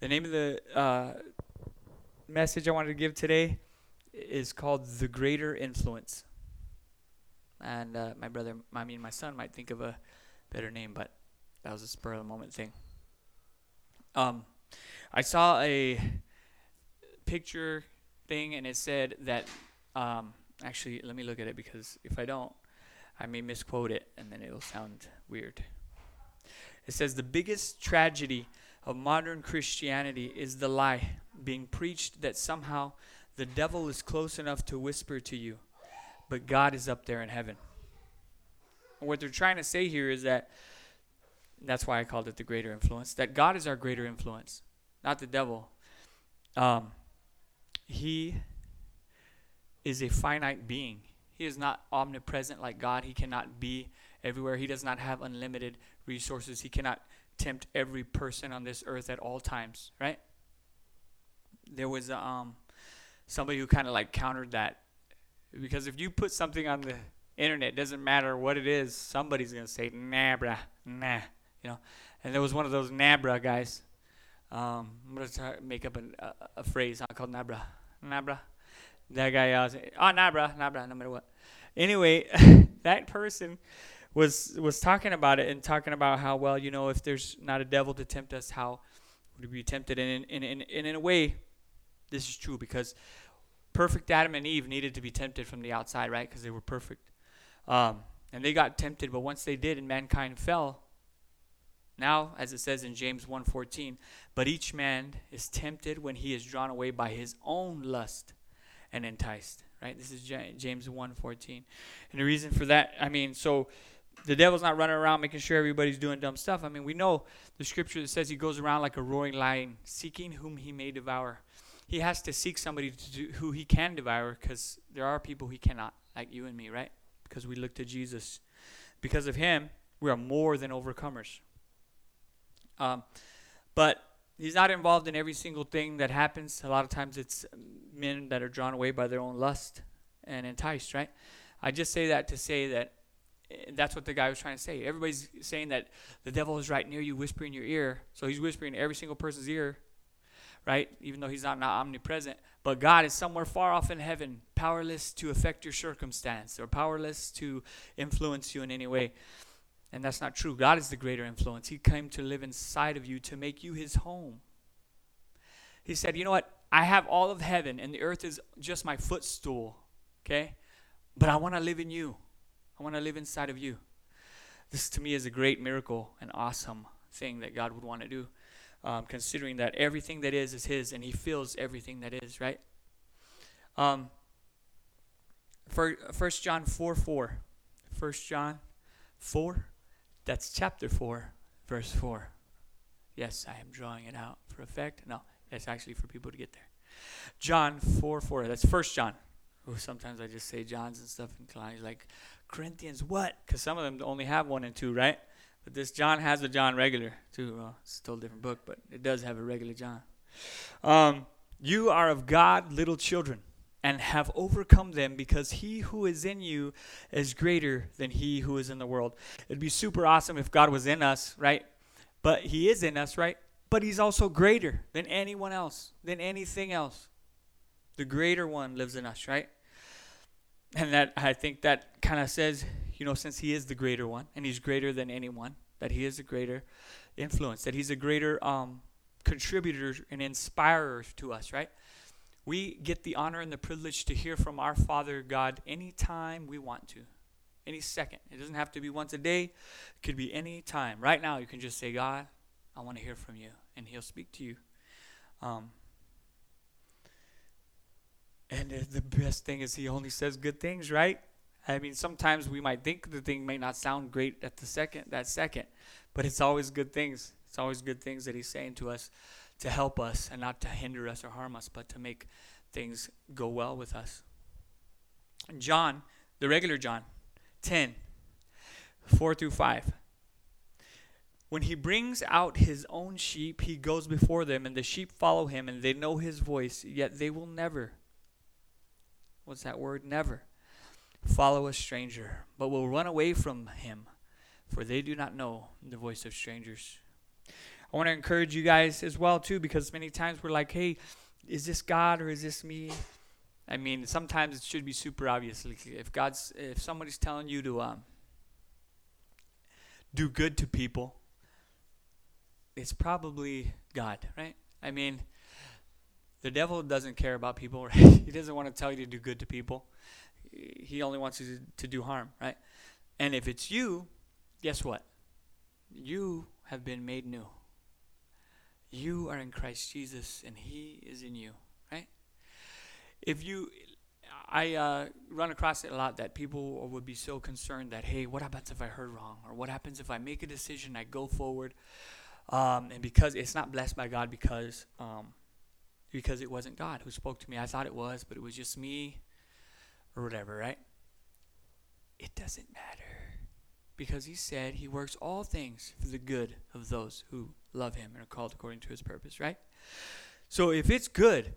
The name of the uh, message I wanted to give today is called The Greater Influence. And uh, my brother, I mean, my son might think of a better name, but that was a spur of the moment thing. Um, I saw a picture thing, and it said that. Um, actually, let me look at it because if I don't, I may misquote it, and then it'll sound weird. It says the biggest tragedy of modern Christianity is the lie being preached that somehow the devil is close enough to whisper to you, but God is up there in heaven. And what they're trying to say here is that that's why I called it the greater influence, that God is our greater influence, not the devil. Um, he is a finite being. He is not omnipresent like God. He cannot be everywhere. He does not have unlimited resources. He cannot tempt every person on this earth at all times, right? There was um, somebody who kind of like countered that because if you put something on the internet, doesn't matter what it is, somebody's gonna say nah, bruh, nah, you know. And there was one of those nah, guys. Um, I'm gonna try make up a, a, a phrase called nah, bruh, nah. That guy, uh, oh nah, bruh, nah, no matter what. Anyway, that person was was talking about it and talking about how well you know if there's not a devil to tempt us, how would we be tempted? And in, in, in, in a way, this is true because perfect Adam and Eve needed to be tempted from the outside, right? Because they were perfect. Um, and they got tempted, but once they did and mankind fell, now, as it says in James 1.14, but each man is tempted when he is drawn away by his own lust and enticed. Right? This is James 1.14. And the reason for that, I mean, so the devil's not running around making sure everybody's doing dumb stuff. I mean, we know the scripture that says he goes around like a roaring lion, seeking whom he may devour he has to seek somebody to do, who he can devour because there are people he cannot, like you and me, right? Because we look to Jesus. Because of him, we are more than overcomers. Um, but he's not involved in every single thing that happens. A lot of times it's men that are drawn away by their own lust and enticed, right? I just say that to say that that's what the guy was trying to say. Everybody's saying that the devil is right near you, whispering in your ear. So he's whispering in every single person's ear right? Even though he's not, not omnipresent. But God is somewhere far off in heaven, powerless to affect your circumstance or powerless to influence you in any way. And that's not true. God is the greater influence. He came to live inside of you to make you his home. He said, You know what? I have all of heaven, and the earth is just my footstool, okay? But I want to live in you. I want to live inside of you. This to me is a great miracle, an awesome thing that God would want to do um, considering that everything that is is His and He fills everything that is, right? Um, for 1 John 4 4. 1 John 4, that's chapter 4, verse 4. Yes, I am drawing it out for effect. No, it's actually for people to get there. John 4 4. That's 1 John. Oh, sometimes I just say John's and stuff, and Kalani's like, Corinthians, what? Because some of them only have one and two, right? But this John has a John regular too. Well, it's a a different book, but it does have a regular John. Um, you are of God, little children, and have overcome them because he who is in you is greater than he who is in the world. It'd be super awesome if God was in us, right? But he is in us, right? But he's also greater than anyone else, than anything else. The greater one lives in us, right? And that I think that kind of says you know, since he is the greater one and he's greater than anyone, that he is a greater influence, that he's a greater um, contributor and inspirer to us, right? We get the honor and the privilege to hear from our Father God anytime we want to, any second. It doesn't have to be once a day, it could be any time. Right now, you can just say, God, I want to hear from you, and He'll speak to you. Um, and the best thing is, He only says good things, right? I mean, sometimes we might think the thing may not sound great at the second, that second, but it's always good things. It's always good things that He's saying to us to help us and not to hinder us or harm us, but to make things go well with us. John, the regular John, 10, 4 through 5. When he brings out his own sheep, he goes before them, and the sheep follow him, and they know his voice, yet they will never. What's that word? Never follow a stranger, but will run away from him, for they do not know the voice of strangers. I want to encourage you guys as well too, because many times we're like, "Hey, is this God or is this me?" I mean, sometimes it should be super obvious. Like if God's, if somebody's telling you to um, do good to people, it's probably God, right? I mean, the devil doesn't care about people, right? He doesn't want to tell you to do good to people. He only wants you to, do harm, right? And if it's you, guess what? You have been made new. You are in Christ Jesus, and He is in you, right? If you, I uh, run across it a lot that people would be so concerned that, hey, what happens if I heard wrong? Or what happens if I make a decision, I go forward, um, and because it's not blessed by God because um, because it wasn't God who spoke to me. I thought it was, but it was just me or whatever, right? It doesn't matter because he said he works all things for the good of those who love him and are called according to his purpose, right? So if it's good,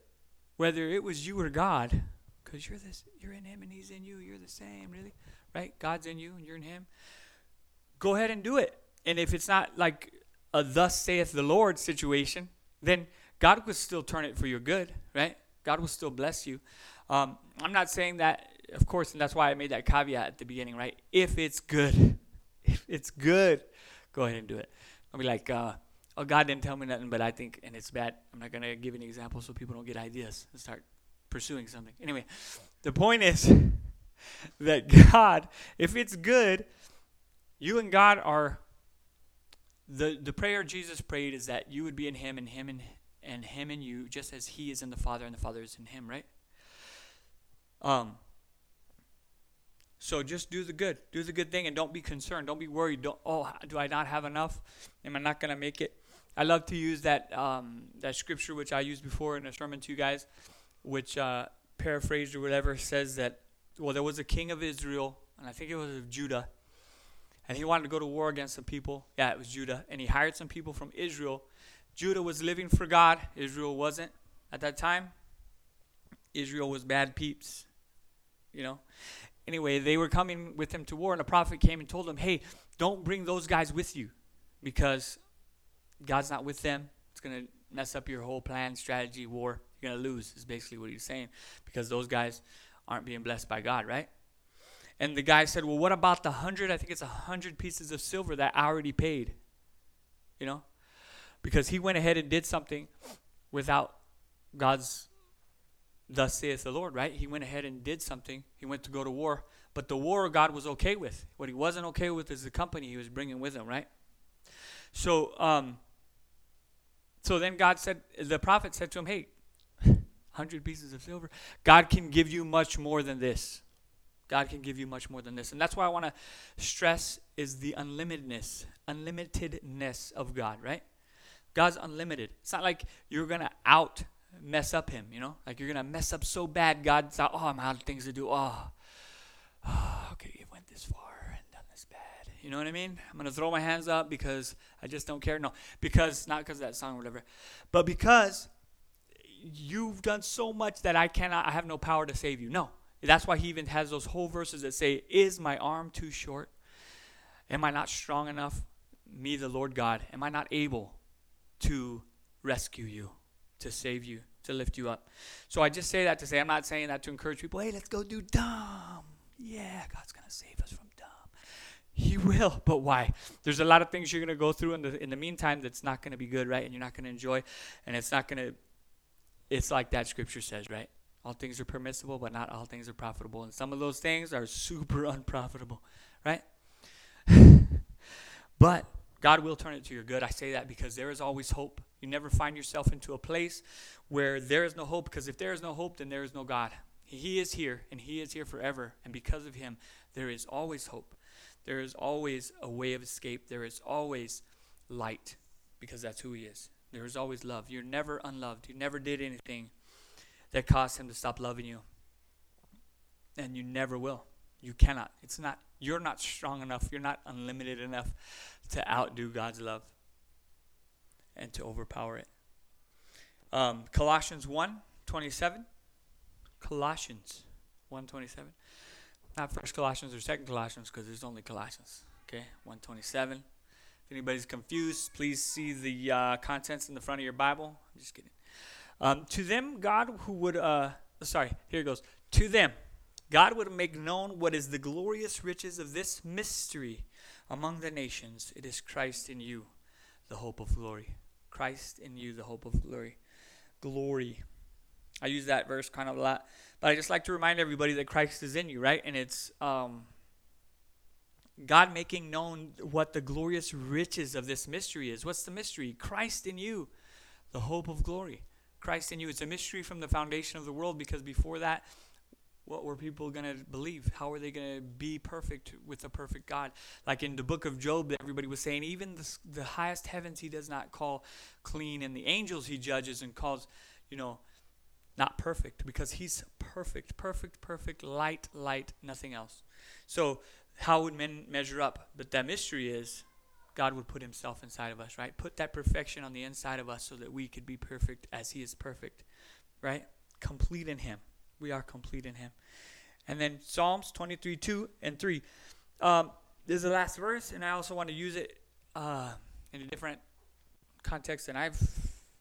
whether it was you or God, because you're this, you're in him and he's in you, you're the same, really, right? God's in you and you're in him. Go ahead and do it. And if it's not like a thus saith the Lord situation, then God will still turn it for your good, right? God will still bless you. Um, I'm not saying that, of course, and that's why I made that caveat at the beginning, right? If it's good, if it's good, go ahead and do it. I'll be like, uh, oh, God didn't tell me nothing, but I think, and it's bad. I'm not going to give any examples so people don't get ideas and start pursuing something. Anyway, the point is that God, if it's good, you and God are the the prayer Jesus prayed is that you would be in him and him and and him and you just as he is in the Father and the Father is in him, right? Um so just do the good. Do the good thing and don't be concerned. Don't be worried. Don't oh do I not have enough? Am I not gonna make it? I love to use that um, that scripture which I used before in a sermon to you guys, which uh, paraphrased or whatever says that well there was a king of Israel and I think it was of Judah and he wanted to go to war against some people. Yeah, it was Judah. And he hired some people from Israel. Judah was living for God, Israel wasn't at that time. Israel was bad peeps, you know. Anyway, they were coming with him to war, and a prophet came and told them, hey, don't bring those guys with you because God's not with them. It's going to mess up your whole plan, strategy, war. You're going to lose, is basically what he's saying because those guys aren't being blessed by God, right? And the guy said, Well, what about the hundred? I think it's a hundred pieces of silver that I already paid. You know? Because he went ahead and did something without God's, thus saith the Lord, right? He went ahead and did something. He went to go to war. But the war God was okay with. What he wasn't okay with is the company he was bringing with him, right? So, um, so then God said, the prophet said to him, Hey, 100 pieces of silver. God can give you much more than this. God can give you much more than this. And that's why I want to stress is the unlimitedness, unlimitedness of God, right? God's unlimited. It's not like you're going to out mess up him, you know? Like you're going to mess up so bad, God's out, oh, I'm out of things to do. Oh, oh okay, you went this far and done this bad. You know what I mean? I'm going to throw my hands up because I just don't care. No, because, not because of that song or whatever, but because you've done so much that I cannot, I have no power to save you. No, that's why he even has those whole verses that say, Is my arm too short? Am I not strong enough? Me, the Lord God, am I not able to rescue you, to save you, to lift you up? So I just say that to say, I'm not saying that to encourage people, hey, let's go do dumb. Yeah, God's going to save us from dumb. He will, but why? There's a lot of things you're going to go through in the, in the meantime that's not going to be good, right? And you're not going to enjoy, and it's not going to, it's like that scripture says, right? All things are permissible, but not all things are profitable. And some of those things are super unprofitable, right? but God will turn it to your good. I say that because there is always hope. You never find yourself into a place where there is no hope, because if there is no hope, then there is no God. He is here, and He is here forever. And because of Him, there is always hope. There is always a way of escape. There is always light, because that's who He is. There is always love. You're never unloved. You never did anything that caused him to stop loving you. And you never will. You cannot. It's not you're not strong enough. You're not unlimited enough to outdo God's love and to overpower it. Um, Colossians 1 27. Colossians 1 27. Not first Colossians or second Colossians because there's only Colossians. Okay? 127. If anybody's confused, please see the uh, contents in the front of your Bible. I'm just kidding. Um, to them, God who would, uh, sorry, here it goes. To them, God would make known what is the glorious riches of this mystery among the nations. It is Christ in you, the hope of glory. Christ in you, the hope of glory. Glory. I use that verse kind of a lot, but I just like to remind everybody that Christ is in you, right? And it's um, God making known what the glorious riches of this mystery is. What's the mystery? Christ in you, the hope of glory. Christ in you. It's a mystery from the foundation of the world because before that, what were people going to believe? How are they going to be perfect with a perfect God? Like in the book of Job, everybody was saying, even the, the highest heavens he does not call clean, and the angels he judges and calls, you know, not perfect because he's perfect, perfect, perfect, light, light, nothing else. So, how would men measure up? But that mystery is God would put himself inside of us, right? Put that perfection on the inside of us so that we could be perfect as he is perfect, right? Complete in him. We are complete in him. And then Psalms 23, 2 and 3. Um, this is the last verse, and I also want to use it uh, in a different context than I've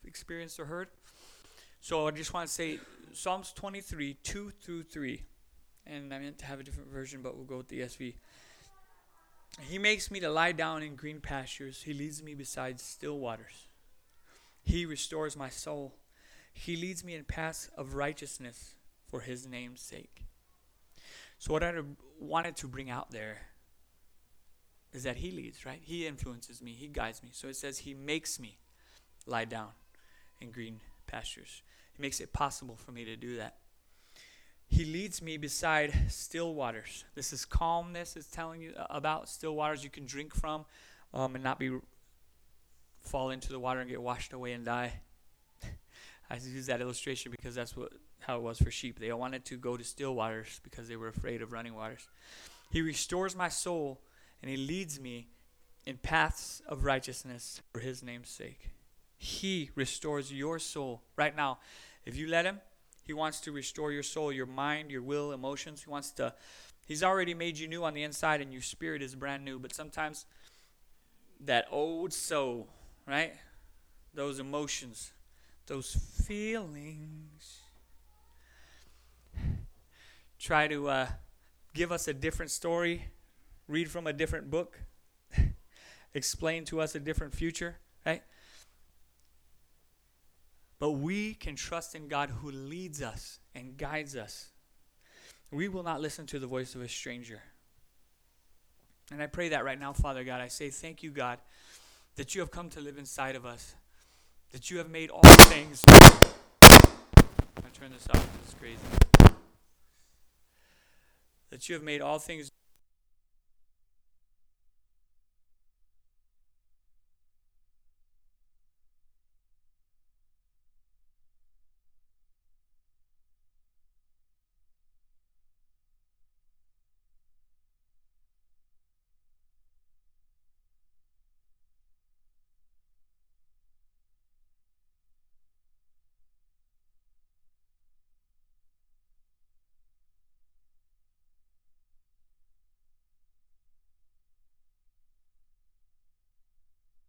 experienced or heard. So I just want to say Psalms 23, 2 through 3. And I meant to have a different version, but we'll go with the SV. He makes me to lie down in green pastures. He leads me beside still waters. He restores my soul. He leads me in paths of righteousness for his name's sake. So, what I wanted to bring out there is that he leads, right? He influences me, he guides me. So it says he makes me lie down in green pastures. He makes it possible for me to do that. He leads me beside still waters. This is calmness. It's telling you about still waters you can drink from um, and not be fall into the water and get washed away and die. I use that illustration because that's what how it was for sheep. They wanted to go to still waters because they were afraid of running waters. He restores my soul and he leads me in paths of righteousness for his name's sake. He restores your soul right now. If you let him, he wants to restore your soul, your mind, your will, emotions. He wants to He's already made you new on the inside and your spirit is brand new, but sometimes that old soul, right? Those emotions, those feelings try to uh, give us a different story, read from a different book, explain to us a different future, right? But we can trust in God who leads us and guides us. We will not listen to the voice of a stranger. And I pray that right now, Father God. I say thank you, God, that you have come to live inside of us, that you have made all things. I turn this off. It's crazy. That you have made all things